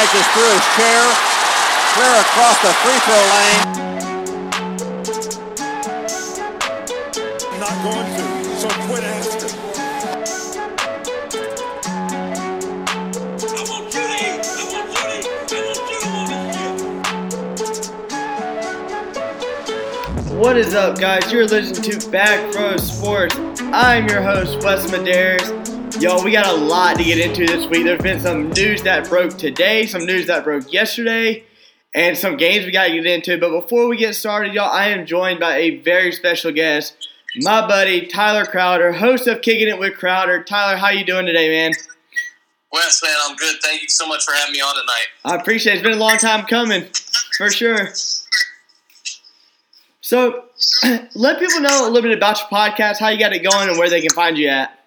manages through his chair. Clear across the free throw lane. Not going to, so quit asking. I want Judy! I want Judy! I want Judy! What is up, guys? You're listening to Back Row Sports. I'm your host, Wes Medeiros. Yo, we got a lot to get into this week. There's been some news that broke today, some news that broke yesterday, and some games we got to get into. But before we get started, y'all, I am joined by a very special guest, my buddy Tyler Crowder, host of Kicking It with Crowder. Tyler, how you doing today, man? Wes, man, I'm good. Thank you so much for having me on tonight. I appreciate it. It's been a long time coming, for sure. So, let people know a little bit about your podcast, how you got it going, and where they can find you at.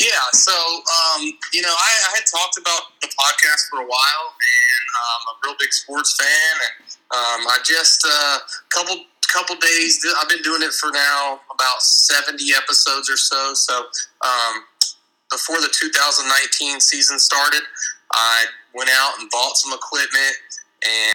Yeah, so um, you know, I, I had talked about the podcast for a while, and um, I'm a real big sports fan, and um, I just a uh, couple couple days. I've been doing it for now about 70 episodes or so. So um, before the 2019 season started, I went out and bought some equipment and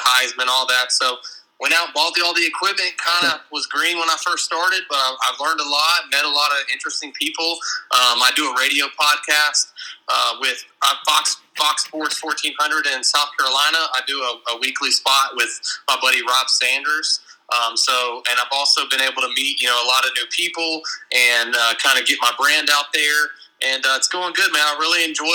Heisman, all that. So went out, bought the, all the equipment. Kind of was green when I first started, but I've, I've, learned a lot, met a lot of interesting people. Um, I do a radio podcast uh, with uh, Fox Fox Sports 1400 in South Carolina. I do a, a weekly spot with my buddy Rob Sanders. Um, so, and I've also been able to meet, you know, a lot of new people and uh, kind of get my brand out there. And uh, it's going good, man. I really enjoy,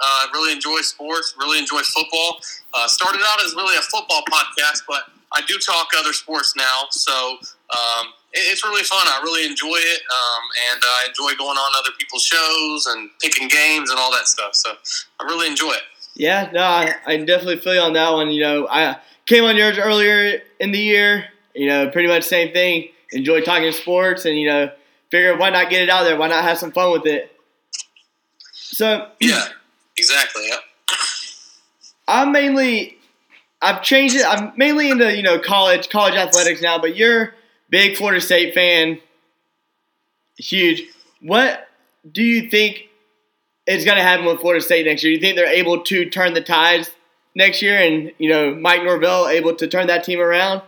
uh, really enjoy sports. Really enjoy football. Uh, started out as really a football podcast, but I do talk other sports now, so um, it, it's really fun. I really enjoy it, um, and I enjoy going on other people's shows and picking games and all that stuff. So I really enjoy it. Yeah, no, I, I definitely feel you on that one. You know, I came on yours earlier in the year. You know, pretty much same thing. Enjoy talking sports, and you know, figure why not get it out there? Why not have some fun with it? So yeah, exactly. Yep. I'm mainly I've changed it. I'm mainly into you know college college athletics now, but you're big Florida State fan, huge. What do you think is going to happen with Florida State next year? Do you think they're able to turn the tides next year, and you know Mike Norvell able to turn that team around?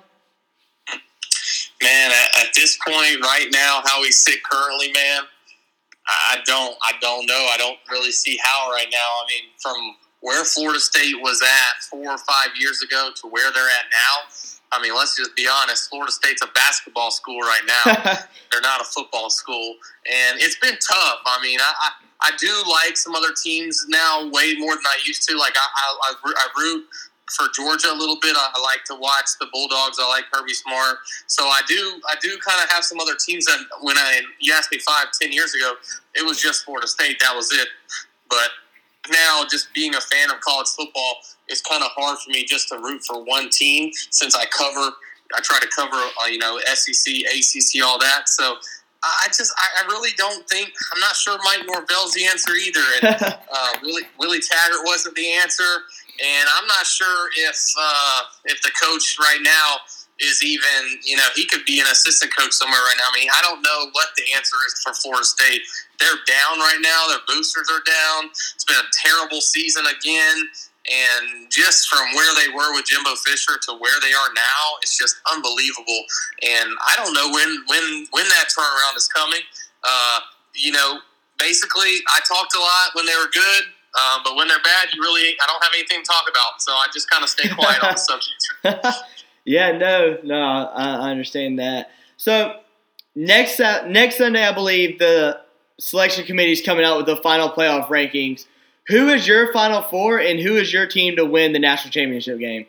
Man, at, at this point, right now, how we sit currently, man, I don't, I don't know. I don't really see how right now. I mean, from where Florida State was at four or five years ago to where they're at now. I mean, let's just be honest. Florida State's a basketball school right now. they're not a football school, and it's been tough. I mean, I, I, I do like some other teams now way more than I used to. Like I, I, I root for Georgia a little bit. I, I like to watch the Bulldogs. I like Kirby Smart. So I do I do kind of have some other teams that when I you asked me five ten years ago, it was just Florida State. That was it. But now just being a fan of college football, it's kind of hard for me just to root for one team since I cover. I try to cover, uh, you know, SEC, ACC, all that. So I just, I, really don't think. I'm not sure Mike Norvell's the answer either, and uh, Willie, Willie Taggart wasn't the answer, and I'm not sure if uh, if the coach right now is even, you know, he could be an assistant coach somewhere right now. I mean, I don't know what the answer is for Florida State. They're down right now. Their boosters are down. It's been a terrible season again. And just from where they were with Jimbo Fisher to where they are now, it's just unbelievable. And I don't know when when when that turnaround is coming. Uh, you know, basically, I talked a lot when they were good, um, but when they're bad, you really I don't have anything to talk about. So I just kind of stay quiet on the subject. Yeah, no, no, I, I understand that. So next uh, next Sunday, I believe the selection committee is coming out with the final playoff rankings. Who is your final four, and who is your team to win the national championship game?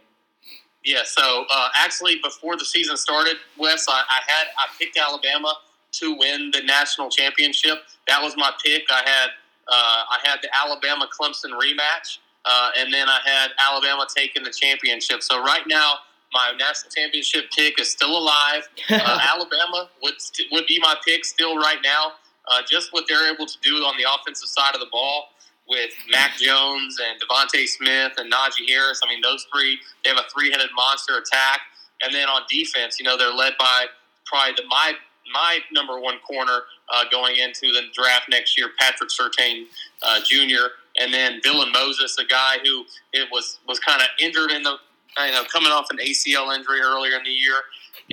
Yeah, so uh, actually, before the season started, Wes, I, I had I picked Alabama to win the national championship. That was my pick. I had uh, I had the Alabama Clemson rematch, uh, and then I had Alabama taking the championship. So right now, my national championship pick is still alive. Uh, Alabama would would be my pick still right now. Uh, just what they're able to do on the offensive side of the ball with Mac Jones and DeVonta Smith and Najee Harris. I mean, those three they have a three headed monster attack. And then on defense, you know, they're led by probably the my my number one corner uh, going into the draft next year, Patrick Surtain uh, Jr. and then Dylan Moses, a guy who it was was kind of injured in the you know coming off an ACL injury earlier in the year,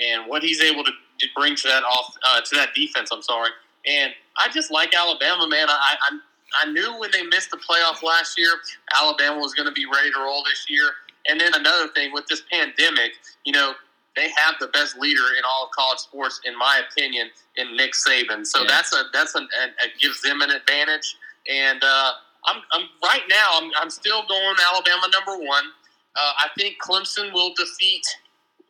and what he's able to bring to that off uh, to that defense. I'm sorry, and I just like Alabama, man. I I, I knew when they missed the playoff last year, Alabama was going to be ready to roll this year. And then another thing with this pandemic, you know, they have the best leader in all of college sports, in my opinion, in Nick Saban. So Yeah. that's a that's an, an it gives them an advantage. And uh, I'm, I'm right now I'm, I'm still going Alabama number one. Uh, I think Clemson will defeat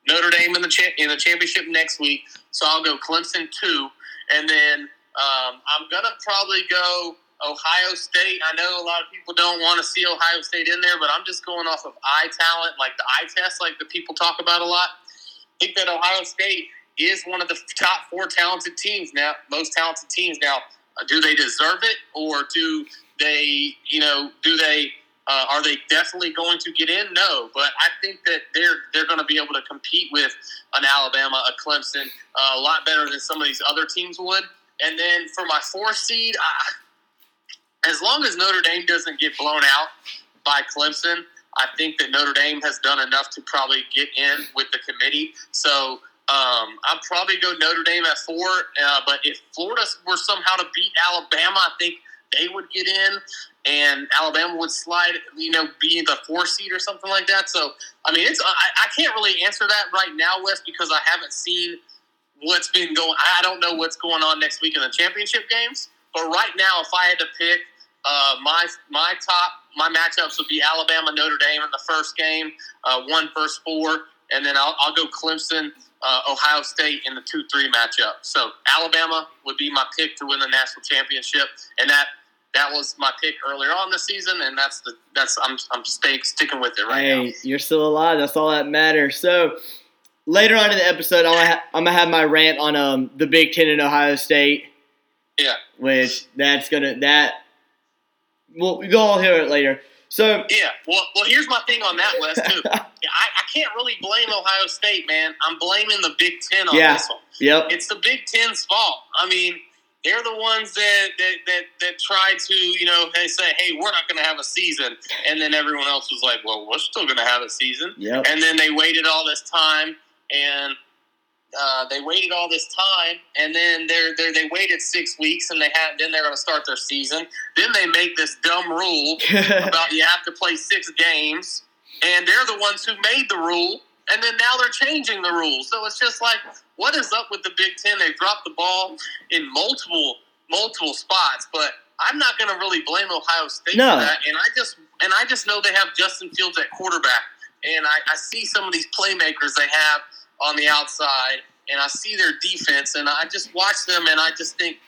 Notre Dame in the cha- in the championship next week. So I'll go Clemson two, and then um, I'm gonna probably go Ohio State. I know a lot of people don't want to see Ohio State in there, but I'm just going off of eye talent, like the eye test, like the people talk about a lot. I think that Ohio State is one of the top four talented teams now, most talented teams now. Uh, do they deserve it, or do they, you know, do they? Uh, are they definitely going to get in? No, but I think that they're they're going to be able to compete with an Alabama, a Clemson, uh, a lot better than some of these other teams would. And then for my fourth seed, I, as long as Notre Dame doesn't get blown out by Clemson, I think that Notre Dame has done enough to probably get in with the committee. So um, I'd probably go Notre Dame at four. Uh, but if Florida were somehow to beat Alabama, I think they would get in, and Alabama would slide, you know, be the four seed or something like that. So I mean, it's I, I can't really answer that right now, Wes, because I haven't seen what's been going. I don't know what's going on next week in the championship games. But right now, if I had to pick, uh, my my top my matchups would be Alabama Notre Dame in the first game, uh, one versus four, and then I'll, I'll go Clemson. Uh, Ohio State in the two three matchup. So Alabama would be my pick to win the national championship, and that that was my pick earlier on the season, and that's the that's I'm I'm stay, sticking with it right now. You're still alive. That's all that matters. So later on in the episode, I'm gonna, ha- I'm gonna have my rant on um the Big Ten in Ohio State, Yeah, which that's gonna that. We'll you'll all hear it later. So yeah. Well, well, here's my thing on that, Wes. Too. I, I can't really blame Ohio State, man. I'm blaming the Big Ten on Yeah. this one. yep, It's the Big Ten's fault. I mean, they're the ones that that, that, that try to, you know, they say, hey, we're not going to have a season. And then everyone else was like, well, we're still going to have a season. yep, And then they waited all this time and uh, they waited all this time, and then they're, they're they waited six weeks, and they had then they're going to start their season. Then they make this dumb rule about you have to play six games, and they're the ones who made the rule, and then now they're changing the rules. So it's just like, what is up with the Big Ten? They've dropped the ball in multiple multiple spots, but I'm not going to really blame Ohio State No. for that. And I just and I just know they have Justin Fields at quarterback, and I, I see some of these playmakers they have on the outside, and I see their defense, and I just watch them, and I just think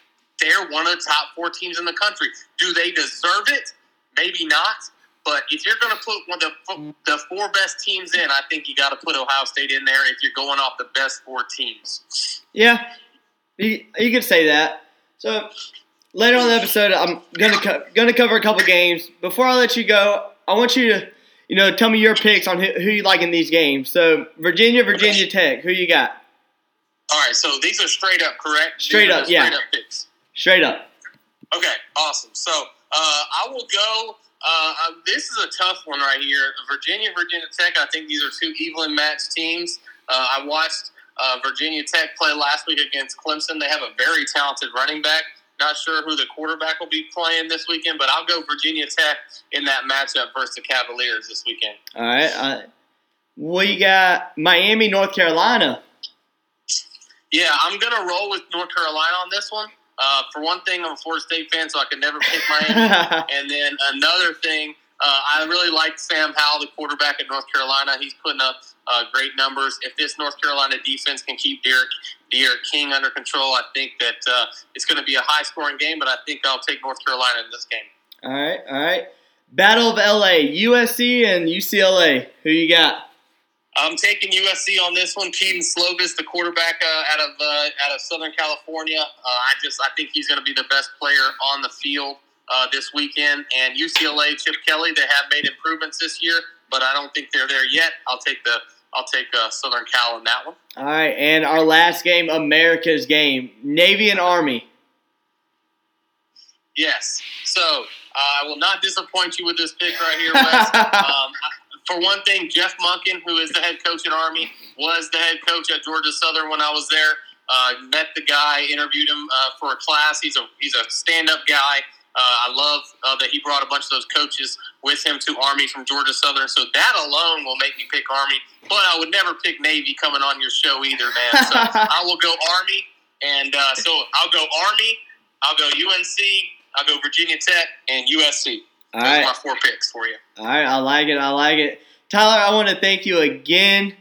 they're one of the top four teams in the country. Do they deserve it? Maybe not. But if you're going to put one of the, the four best teams in, I think you got to put Ohio State in there if you're going off the best four teams. yeah. You, you could say that. So later on the episode, I'm gonna co- gonna cover a couple games. Before I let you go, I want you to you know tell me your picks on who, who you like in these games. So Virginia, Virginia Tech, who you got? All right, so these are straight up correct. Straight up, the yeah. Straight up picks. Straight up. Okay, awesome. So uh, I will go. Uh, uh, this is a tough one right here. Virginia, Virginia Tech. I think these are two evenly matched teams. Uh, I watched uh, Virginia Tech play last week against Clemson. They have a very talented running back. Not sure who the quarterback will be playing this weekend, but I'll go Virginia Tech in that matchup versus the Cavaliers this weekend. All right. Uh, we got Miami, North Carolina. Yeah, I'm gonna roll with North Carolina on this one. Uh, for one thing, I'm a Florida State fan, so I can never pick Miami. And then another thing, uh, I really like Sam Howell, the quarterback at North Carolina. He's putting up uh, great numbers. If this North Carolina defense can keep D'Eriq, D'Eriq King under control, I think that uh, it's going to be a high scoring game. But I think I'll take North Carolina in this game. all right. All right. Battle of LA, USC and UCLA. Who you got? I'm taking USC on this one. Kedon Slovis, the quarterback uh, out of uh, out of Southern California. Uh, I just I think he's going to be the best player on the field uh, this weekend. And UCLA, Chip Kelly, they have made improvements this year, but I don't think they're there yet. I'll take the I'll take uh, Southern Cal in that one. All right. And our last game, America's game, Navy and Army. Yes. So Uh, I will not disappoint you with this pick right here, Wes. um, for one thing, Jeff Monken, who is the head coach at Army, was the head coach at Georgia Southern when I was there. Uh, met the guy, interviewed him uh, for a class. He's a he's a stand up guy. Uh, I love uh, that he brought a bunch of those coaches with him to Army from Georgia Southern. So that alone will make me pick Army. But I would never pick Navy coming on your show either, man. So I will go Army. And uh, so I'll go Army, I'll go UNC, I'll go Virginia Tech, and USC. All Those right. are my four picks for you. All right, I like it. I like it. Tyler, I want to thank you again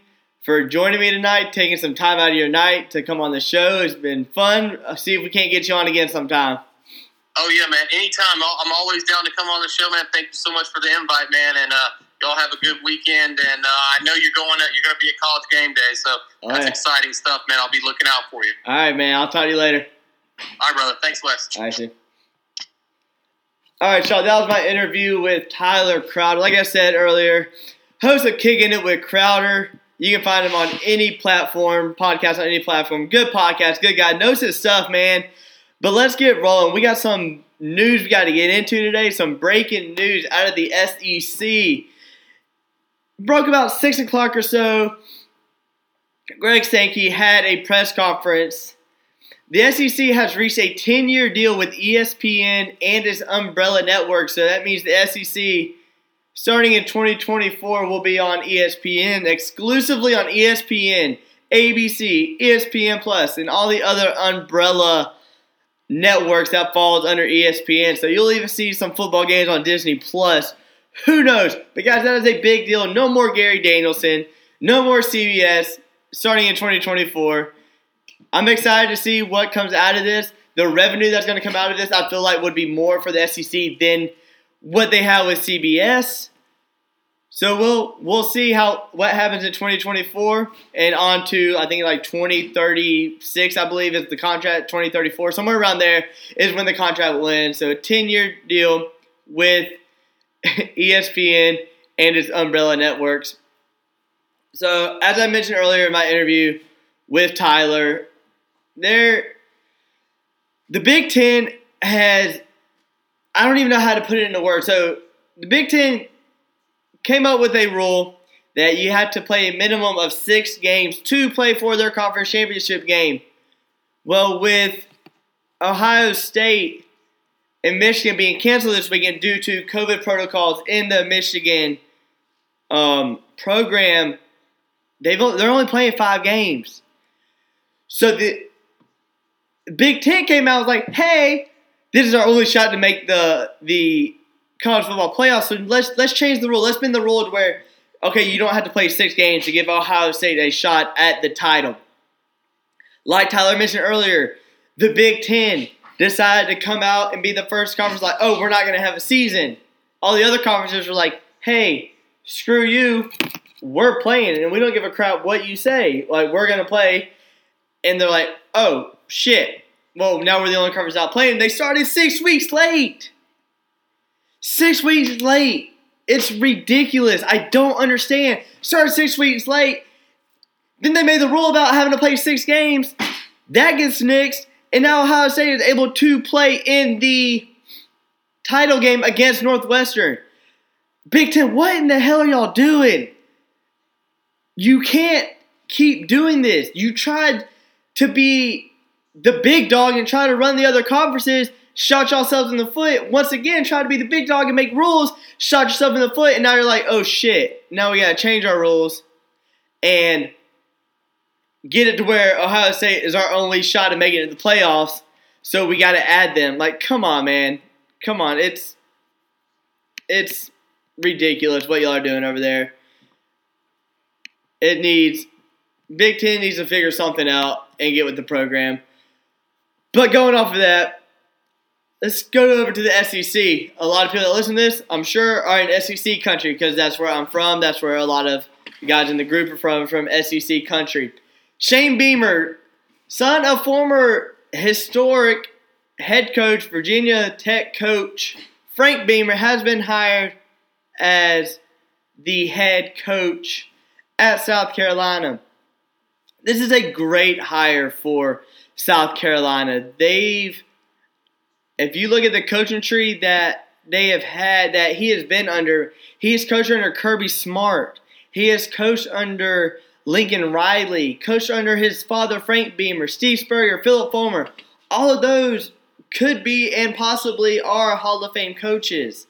for joining me tonight, taking some time out of your night to come on the show. It's been fun. I'll see if we can't get you on again sometime. Oh yeah, man. Anytime. I'm always down to come on the show, man. Thank you so much for the invite, man. And uh, y'all have a good weekend. And uh, I know you're going. To, you're going to be at college game day, so Oh, that's yeah. exciting stuff, man. I'll be looking out for you. All right, man. I'll talk to you later. All right, brother. Thanks, Wes. I see. All right, Shaw. That was my interview with Tyler Crowder. Like I said earlier, host of Kicking It with Crowder. You can find him on any platform, podcast on any platform. Good podcast, good guy. Knows his stuff, man. But let's get rolling. We got some news we got to get into today. Some breaking news out of the SEC. Broke about six o'clock or so. Greg Sankey had a press conference the SEC has reached a 10 year deal with ESPN and its umbrella network. So that means the SEC, starting in 2024, will be on ESPN, exclusively on ESPN, ABC, ESPN Plus, and all the other umbrella networks that falls under ESPN. So you'll even see some football games on Disney Plus. Who knows? But guys, that is a big deal. No more Gary Danielson. No more CBS starting in 2024. I'm excited to see what comes out of this. The revenue that's going to come out of this, I feel like, would be more for the SEC than what they have with CBS. So we'll we'll see how what happens in 2024 and on to I think like 2036 I believe is the contract 2034 somewhere around there is when the contract will end. So a 10 year deal with ESPN and its umbrella networks. So as I mentioned earlier in my interview with Tyler, there the Big Ten has I don't even know how to put it into words. So the Big Ten came up with a rule that you have to play a minimum of six games to play for their conference championship game. Well, with Ohio State and Michigan being canceled this weekend due to COVID protocols in the Michigan um, program, they've, they're only playing five games. So the Big Ten came out and was like, "Hey, this is our only shot to make the the college football playoffs. So let's let's change the rule. Let's bend the rule to where okay, you don't have to play six games to give Ohio State a shot at the title. Like Tyler mentioned earlier, the Big Ten decided to come out and be the first conference like, oh, we're not going to have a season. All the other conferences were like, hey, screw you, we're playing, and we don't give a crap what you say. Like we're going to play, and they're like, oh shit. Well, now we're the only conference out playing. They started six weeks late. Six weeks late. It's ridiculous. I don't understand. Started six weeks late. Then they made the rule about having to play six games. That gets nixed. And now Ohio State is able to play in the title game against Northwestern. Big Ten, what in the hell are y'all doing? You can't keep doing this. You tried to be the big dog and try to run the other conferences, shot yourselves in the foot. Once again, try to be the big dog and make rules, shot yourself in the foot, and now you're like, oh shit, now we gotta change our rules and get it to where Ohio State is our only shot at making it to the playoffs. So we gotta add them. Like, come on, man. Come on. It's it's ridiculous what y'all are doing over there. It needs Big Ten needs to figure something out and get with the program. But going off of that, let's go over to the SEC. A lot of people that listen to this, I'm sure, are in SEC country because that's where I'm from. That's where a lot of guys in the group are from, from SEC country. Shane Beamer, son of former historic head coach, Virginia Tech coach Frank Beamer, has been hired as the head coach at South Carolina. This is a great hire for South Carolina. They've, if you look at the coaching tree that they have had that he has been under. He has coached under Kirby Smart. He has coached under Lincoln Riley, coached under his father Frank Beamer, Steve Spurrier, Philip Fulmer. All of those could be and possibly are Hall of Fame coaches.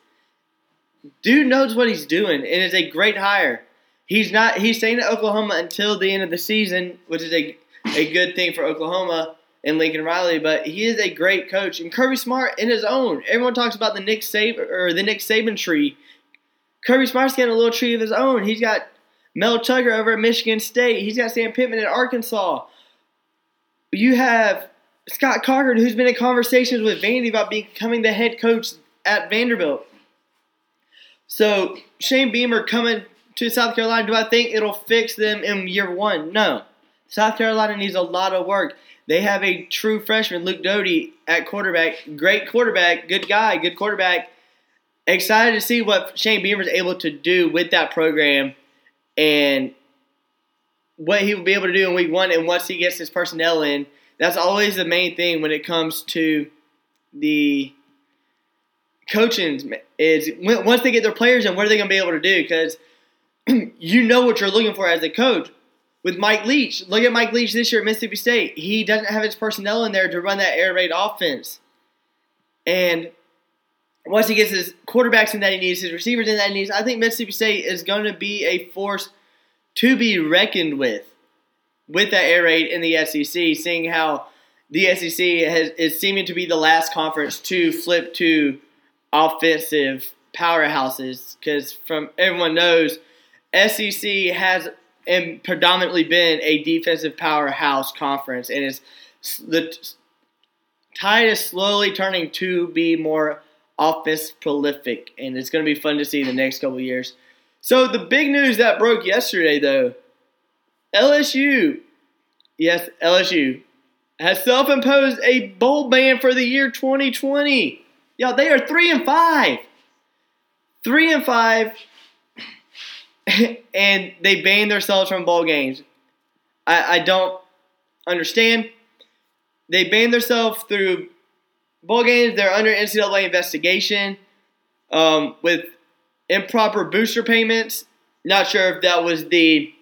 Dude knows what he's doing and is a great hire. He's not he's staying at Oklahoma until the end of the season, which is a a good thing for Oklahoma and Lincoln Riley, but he is a great coach. And Kirby Smart in his own. Everyone talks about the Nick Saban or the Nick Saban tree. Kirby Smart's getting a little tree of his own. He's got Mel Tucker over at Michigan State. He's got Sam Pittman at Arkansas. You have Scott Cochran, who's been in conversations with Vandy about becoming the head coach at Vanderbilt. So Shane Beamer coming to South Carolina, do I think it'll fix them in year one? No. South Carolina needs a lot of work. They have a true freshman, Luke Doty, at quarterback. Great quarterback, good guy, good quarterback. Excited to see what Shane Beamer is able to do with that program and what he will be able to do in week one and once he gets his personnel in. That's always the main thing when it comes to the coaching is once they get their players in, what are they going to be able to do? Because you know what you're looking for as a coach. With Mike Leach, look at Mike Leach this year at Mississippi State. He doesn't have his personnel in there to run that air raid offense. And once he gets his quarterbacks in that he needs, his receivers in that he needs, I think Mississippi State is going to be a force to be reckoned with with that air raid in the SEC, seeing how the SEC has, is seeming to be the last conference to flip to offensive powerhouses because from everyone knows SEC has and predominantly been a defensive powerhouse conference, and it's the tide is slowly turning to be more offense prolific, and it's going to be fun to see the next couple years. So the big news that broke yesterday, though, LSU, yes, LSU has self-imposed a bowl ban for the year 2020. Y'all, they are three and five. Three and five and they banned themselves from bowl games. I, I don't understand. They banned themselves through bowl games. They're under NCAA investigation um, with improper booster payments. Not sure if that was the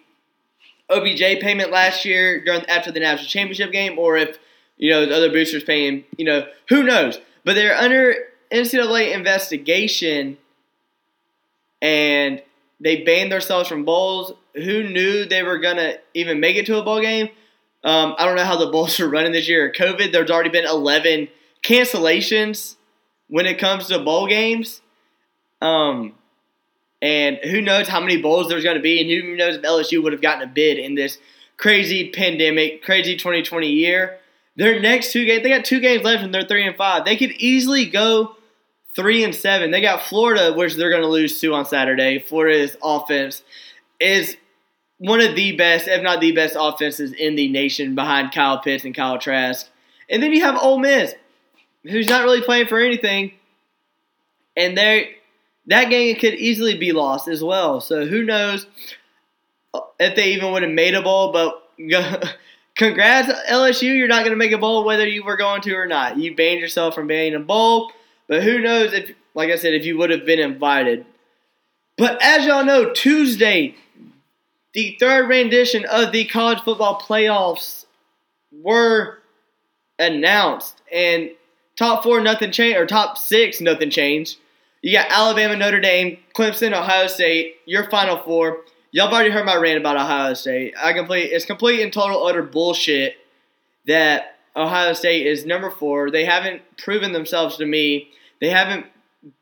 OBJ payment last year during after the national championship game, or if you know the other boosters paying. You know who knows, but they're under NCAA investigation, and they banned themselves from bowls. Who knew they were gonna even make it to a bowl game? Um, I don't know how the bowls are running this year. COVID, there's already been 11 cancellations when it comes to bowl games. Um, and who knows how many bowls there's going to be, and who knows if LSU would have gotten a bid in this crazy pandemic, crazy 2020 year. Their next two games, they got two games left, and they're three and five. They could easily go three and seven. They got Florida, which they're going to lose to on Saturday. Florida's offense is one of the best, if not the best, offenses in the nation behind Kyle Pitts and Kyle Trask. And then you have Ole Miss, who's not really playing for anything, and they that game could easily be lost as well. So who knows if they even would have made a bowl? But congrats LSU, you're not going to make a bowl whether you were going to or not. You banned yourself from being a bowl. But who knows if, like I said, if you would have been invited. But as y'all know, Tuesday, the third rendition of the college football playoffs were announced, and top four nothing changed, or top six nothing changed. You got Alabama, Notre Dame, Clemson, Ohio State. Your final four. Y'all have already heard my rant about Ohio State. I complete it's complete and total utter bullshit that Ohio State is number four. They haven't proven themselves to me they haven't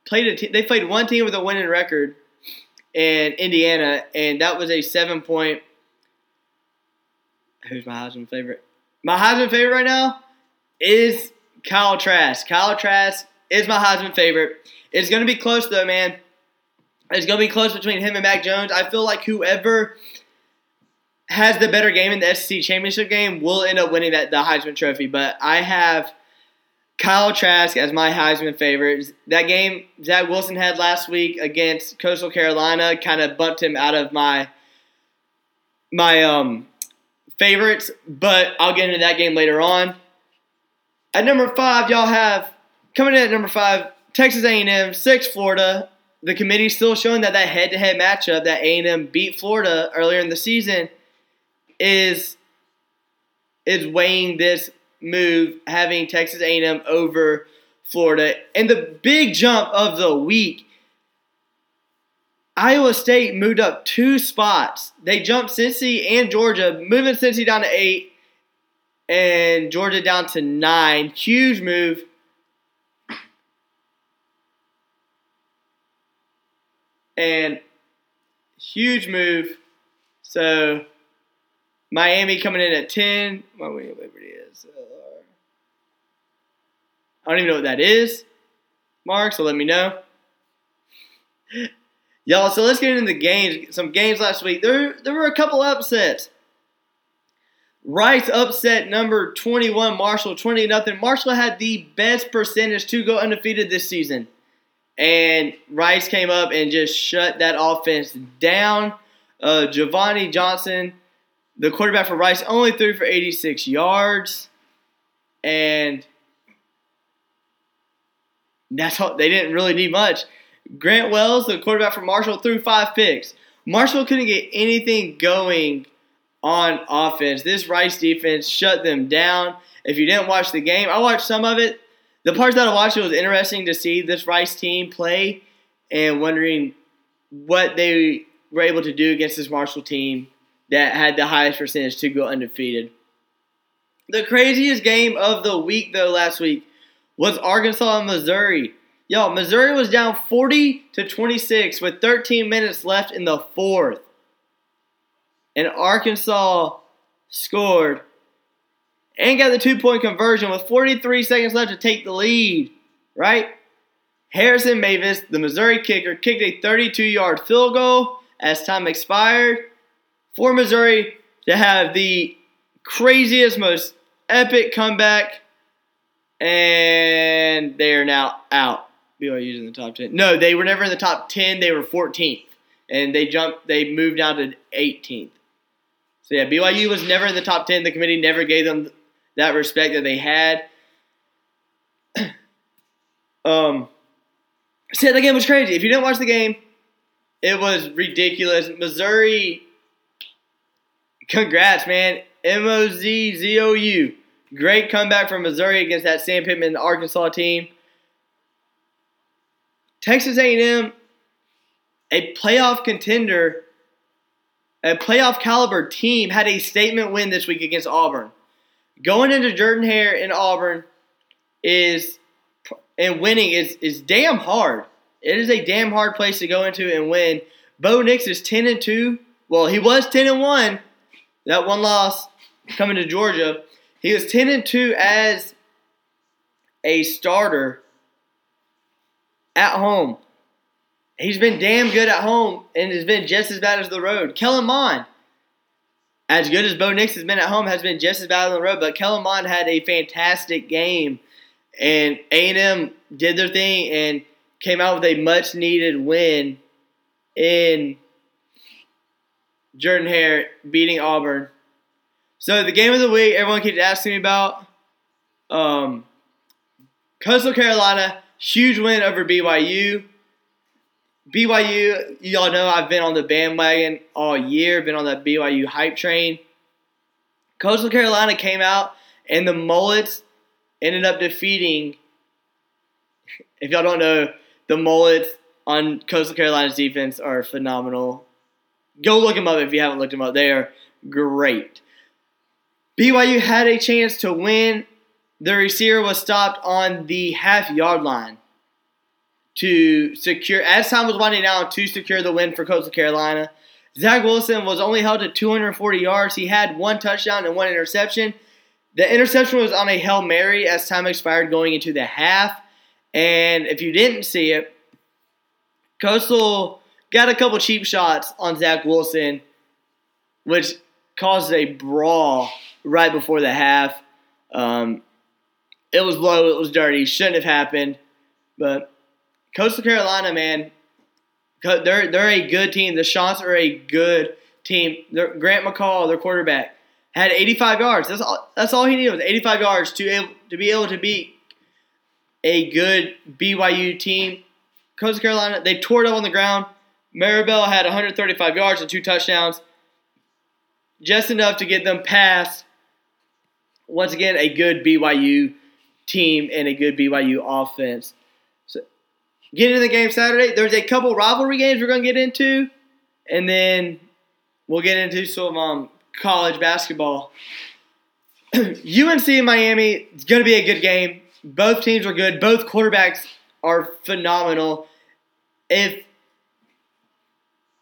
played a. Te- they played one team with a winning record, in Indiana, and that was a seven point. Who's my Heisman favorite? My Heisman favorite right now is Kyle Trask. Kyle Trask is my Heisman favorite. It's going to be close though, man. It's going to be close between him and Mac Jones. I feel like whoever has the better game in the SEC championship game will end up winning that the Heisman Trophy. But I have Kyle Trask as my Heisman favorite. That game Zach Wilson had last week against Coastal Carolina kind of bumped him out of my my um favorites, but I'll get into that game later on. At number five, y'all have coming in at number five, Texas A&M, six Florida. The committee's still showing that that head-to-head matchup that A&M beat Florida earlier in the season is is weighing this move, having Texas A&M over Florida. And the big jump of the week, Iowa State moved up two spots. They jumped Cincy and Georgia, moving Cincy down to eight and Georgia down to nine. Huge move. And huge move. So Miami coming in at 10. Well, whatever it is. I don't even know what that is, Mark, so let me know. Y'all, so let's get into the games. Some games last week. There, there were a couple upsets. Rice upset number 21, Marshall 20 nothing. Marshall had the best percentage to go undefeated this season. And Rice came up and just shut that offense down. Uh, Giovanni Johnson, the quarterback for Rice, only threw for 86 yards. And that's all, they didn't really need much. Grant Wells, the quarterback for Marshall, threw five picks. Marshall couldn't get anything going on offense. This Rice defense shut them down. If you didn't watch the game, I watched some of it. The parts that I watched, it was interesting to see this Rice team play and wondering what they were able to do against this Marshall team that had the highest percentage to go undefeated. The craziest game of the week, though, last week was Arkansas and Missouri. Yo, Missouri was down 40 to 26 with 13 minutes left in the fourth. And Arkansas scored and got the two point conversion with 43 seconds left to take the lead, right? Harrison Mevis, the Missouri kicker, kicked a 32 yard field goal as time expired for Missouri to have the craziest, most epic comeback, and they are now out. BYU's in the top 10. No, they were never in the top 10. They were 14th, and they jumped. They moved down to 18th. So yeah, BYU was never in the top 10. The committee never gave them that respect that they had. um, so the game was crazy. If you didn't watch the game, it was ridiculous. Missouri, congrats, man. M O Z Z O U. Great comeback from Missouri against that Sam Pittman Arkansas team. Texas A&M, a playoff contender, a playoff caliber team, had a statement win this week against Auburn. Going into Jordan Hare in Auburn is and winning is is damn hard. It is a damn hard place to go into and win. Bo Nix is ten and two. Well, he was ten and one. That one loss coming to Georgia. He was ten and two as a starter at home. He's been damn good at home and has been just as bad as the road. Kellen Mond, as good as Bo Nix has been at home, has been just as bad on the road. But Kellen Mond had a fantastic game, and A&M did their thing and came out with a much needed win in Jordan Hare beating Auburn. So the game of the week, everyone keeps asking me about. Um, Coastal Carolina, huge win over BYU. BYU, y'all know I've been on the bandwagon all year, been on that BYU hype train. Coastal Carolina came out, and the Mullets ended up defeating. If y'all don't know, the Mullets on Coastal Carolina's defense are phenomenal. Go look them up if you haven't looked them up. They are great. BYU had a chance to win. The receiver was stopped on the half yard line to secure, as time was winding down, to secure the win for Coastal Carolina. Zach Wilson was only held to 240 yards. He had one touchdown and one interception. The interception was on a Hail Mary as time expired going into the half. And if you didn't see it, Coastal got a couple cheap shots on Zach Wilson, which caused a brawl right before the half. Um, it was low, it was dirty, shouldn't have happened. But Coastal Carolina, man, they're they're a good team. The Shots are a good team. They're, Grant McCall, their quarterback, had 85 yards. That's all. That's all he needed was 85 yards to able, to be able to beat a good BYU team. Coastal Carolina, they tore it up on the ground. Marable had 135 yards and two touchdowns, just enough to get them past. Once again, a good BYU team and a good BYU offense. So, getting into the game Saturday, there's a couple rivalry games we're going to get into, and then we'll get into some um, college basketball. UNC and Miami is going to be a good game. Both teams are good. Both quarterbacks are phenomenal. If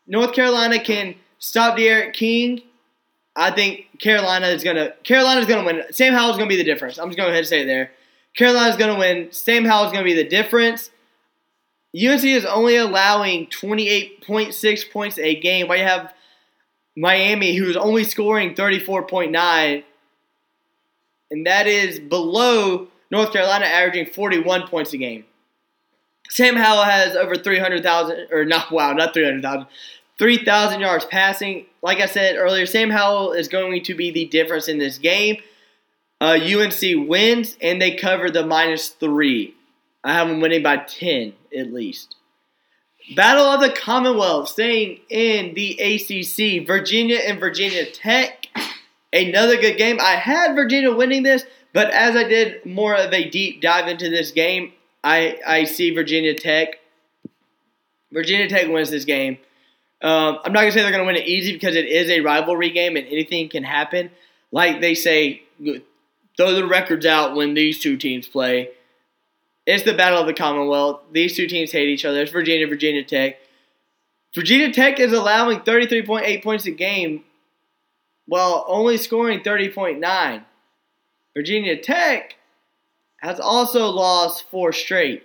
North Carolina can stop D'Eriq King, I think Carolina is gonna Carolina is gonna win. Sam Howell is gonna be the difference. I'm just going to ahead and say it there. Carolina is gonna win. Sam Howell is gonna be the difference. UNC is only allowing 28.6 points a game. While you have Miami, who's only scoring 34.9, and that is below North Carolina, averaging 41 points a game. Sam Howell has over 300,000, or not, wow, not 300,000, 3,000 yards passing. Like I said earlier, Sam Howell is going to be the difference in this game. Uh, UNC wins, and they cover the minus three. I have them winning by 10 at least. Battle of the Commonwealth, staying in the ACC. Virginia and Virginia Tech. Another good game. I had Virginia winning this, but as I did more of a deep dive into this game, I, I see Virginia Tech. Virginia Tech wins this game. Um, I'm not to say they're to win it easy because it is a rivalry game and anything can happen. Like they say, throw the records out when these two teams play. It's the Battle of the Commonwealth. These two teams hate each other. It's Virginia, Virginia Tech. Virginia Tech is allowing 33.8 points a game while only scoring 30.9. Virginia Tech has also lost four straight.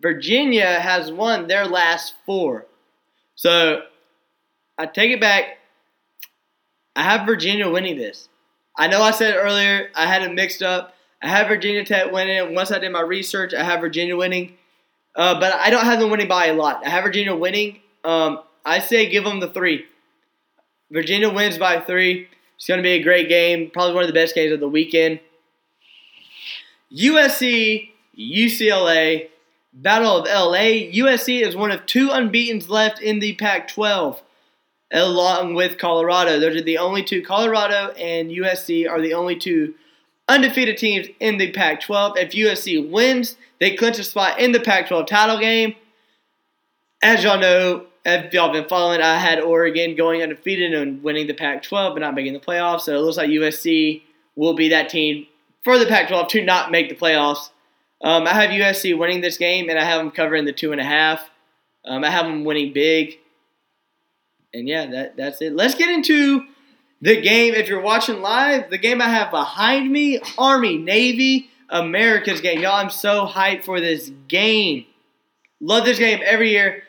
Virginia has won their last four. So I take it back. I have Virginia winning this. I know I said earlier I had it mixed up. I have Virginia Tech winning. Once I did my research, I have Virginia winning. Uh, but I don't have them winning by a lot. I have Virginia winning. Um, I say give them the three. Virginia wins by three. It's going to be a great game. Probably one of the best games of the weekend. USC, UCLA, Battle of LA. USC is one of two unbeatens left in the Pac 12, along with Colorado. Those are the only two. Colorado and USC are the only two undefeated teams in the Pac 12. If USC wins, they clinch a spot in the Pac 12 title game. As y'all know, if y'all been following, I had Oregon going undefeated and winning the Pac 12 but not making the playoffs. So it looks like USC will be that team for the Pac 12 to not make the playoffs. Um, I have USC winning this game, and I have them covering the two and a half. Um, I have them winning big. And yeah, that, that's it. Let's get into the game. If you're watching live, the game I have behind me Army, Navy, America's game. Y'all, I'm so hyped for this game. Love this game every year.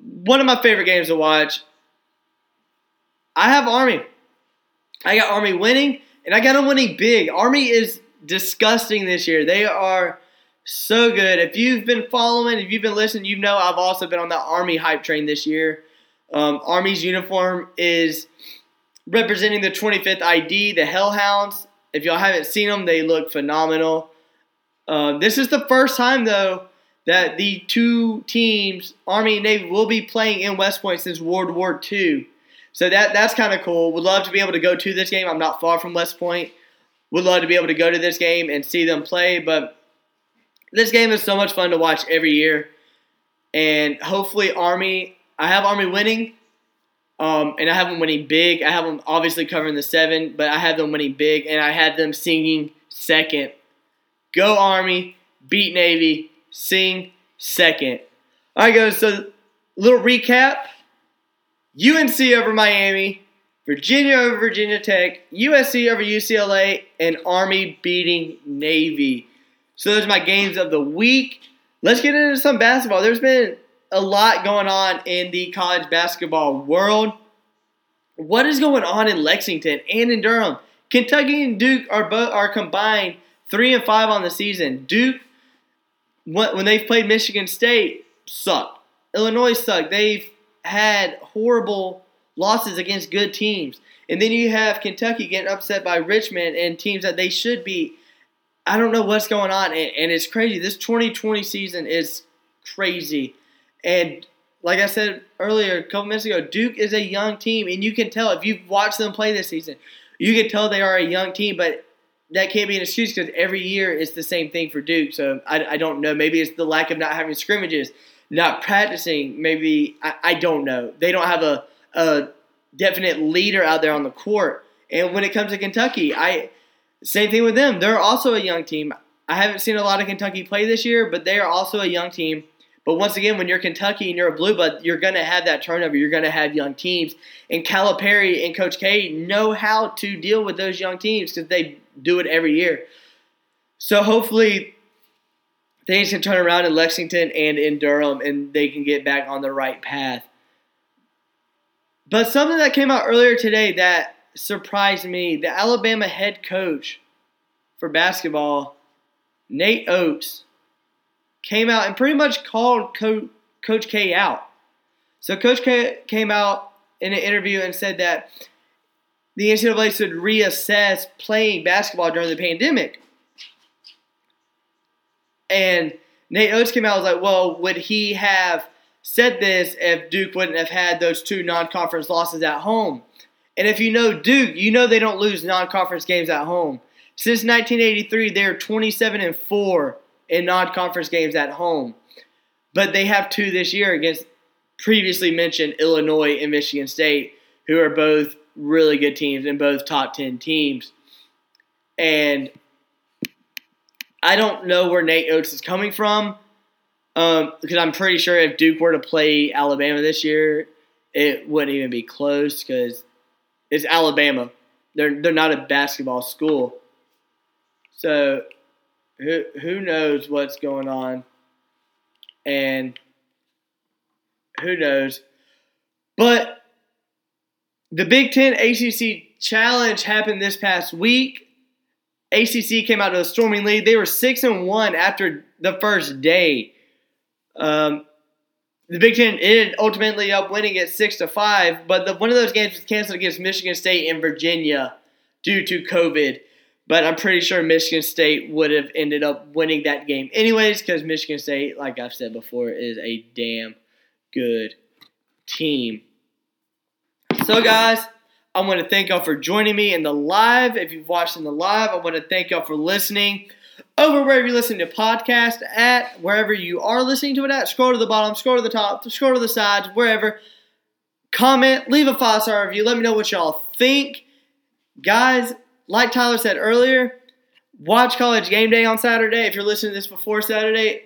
One of my favorite games to watch. I have Army. I got Army winning, and I got them winning big. Army is disgusting this year. They are so good. If you've been following, if you've been listening, you know I've also been on the Army hype train this year. Um, Army's uniform is representing the 25th ID, the Hellhounds. If y'all haven't seen them, they look phenomenal. Uh, this is the first time, though, that the two teams, Army and Navy, will be playing in West Point since World War II. So that that's kind of cool. Would love to be able to go to this game. I'm not far from West Point. Would love to be able to go to this game and see them play. But this game is so much fun to watch every year. And hopefully, Army, I have Army winning. Um, and I have them winning big. I have them obviously covering the seven, but I have them winning big. And I had them singing second. Go Army, beat Navy, sing second. All right, guys. So, little recap UNC over Miami, Virginia over Virginia Tech, USC over UCLA, and Army beating Navy. So those are my games of the week. Let's get into some basketball. There's been a lot going on in the college basketball world. What is going on in Lexington and in Durham? Kentucky and Duke are both are combined three and five on the season. Duke, when they've played Michigan State, sucked. Illinois sucked. They've had horrible losses against good teams. And then you have Kentucky getting upset by Richmond and teams that they should be. I don't know what's going on, and, and it's crazy. This 2020 season is crazy, and like I said earlier, a couple minutes ago, Duke is a young team, and you can tell if you've watched them play this season, you can tell they are a young team. But that can't be an excuse because every year it's the same thing for Duke. So I, I don't know. Maybe it's the lack of not having scrimmages, not practicing. Maybe I, I don't know. They don't have a, a definite leader out there on the court. And when it comes to Kentucky, I same thing with them. They're also a young team. I haven't seen a lot of Kentucky play this year, but they are also a young team. But once again, when you're Kentucky and you're a blue blood, you're going to have that turnover. You're going to have young teams. And Calipari and Coach K know how to deal with those young teams because they do it every year. So hopefully things can turn around in Lexington and in Durham and they can get back on the right path. But something that came out earlier today that surprised me the Alabama head coach for basketball, Nate Oats, came out and pretty much called Co- Coach K out. So Coach K came out in an interview and said that the NCAA should reassess playing basketball during the pandemic. And Nate Oats came out and was like, well, would he have said this if Duke wouldn't have had those two non conference losses at home? And if you know Duke, you know they don't lose non-conference games at home. Since 1983, they're 27 and 4 in non-conference games at home. But they have two this year against previously mentioned Illinois and Michigan State, who are both really good teams and both top 10 teams. And I don't know where Nate Oats is coming from um, because I'm pretty sure if Duke were to play Alabama this year, it wouldn't even be close because it's Alabama. They're they're not a basketball school. So who who knows what's going on and who knows. But the Big 10 ACC challenge happened this past week. ACC came out to a storming lead. They were 6 and 1 after the first day. Um, the Big Ten ended ultimately up winning at six to five, but the, one of those games was canceled against Michigan State and Virginia due to COVID. But I'm pretty sure Michigan State would have ended up winning that game anyways, because Michigan State, like I've said before, is a damn good team. So, guys, I want to thank y'all for joining me in the live. If you've watched in the live, I want to thank y'all for listening over wherever you listen to podcast at, wherever you are listening to it at. Scroll to the bottom, scroll to the top, scroll to the sides, wherever. Comment, leave a five star review. Let me know what y'all think. Guys, like Tyler said earlier, watch College Game Day on Saturday. If you're listening to this before Saturday,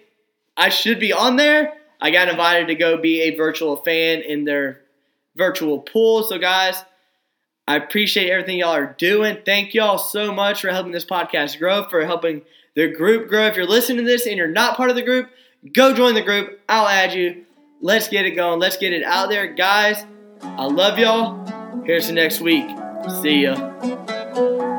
I should be on there. I got invited to go be a virtual fan in their virtual pool. So, guys, I appreciate everything y'all are doing. Thank y'all so much for helping this podcast grow, for helping the group grow. If you're listening to this and you're not part of the group, go join the group. I'll add you. Let's get it going. Let's get it out there. Guys, I love y'all. Here's the next week. See ya.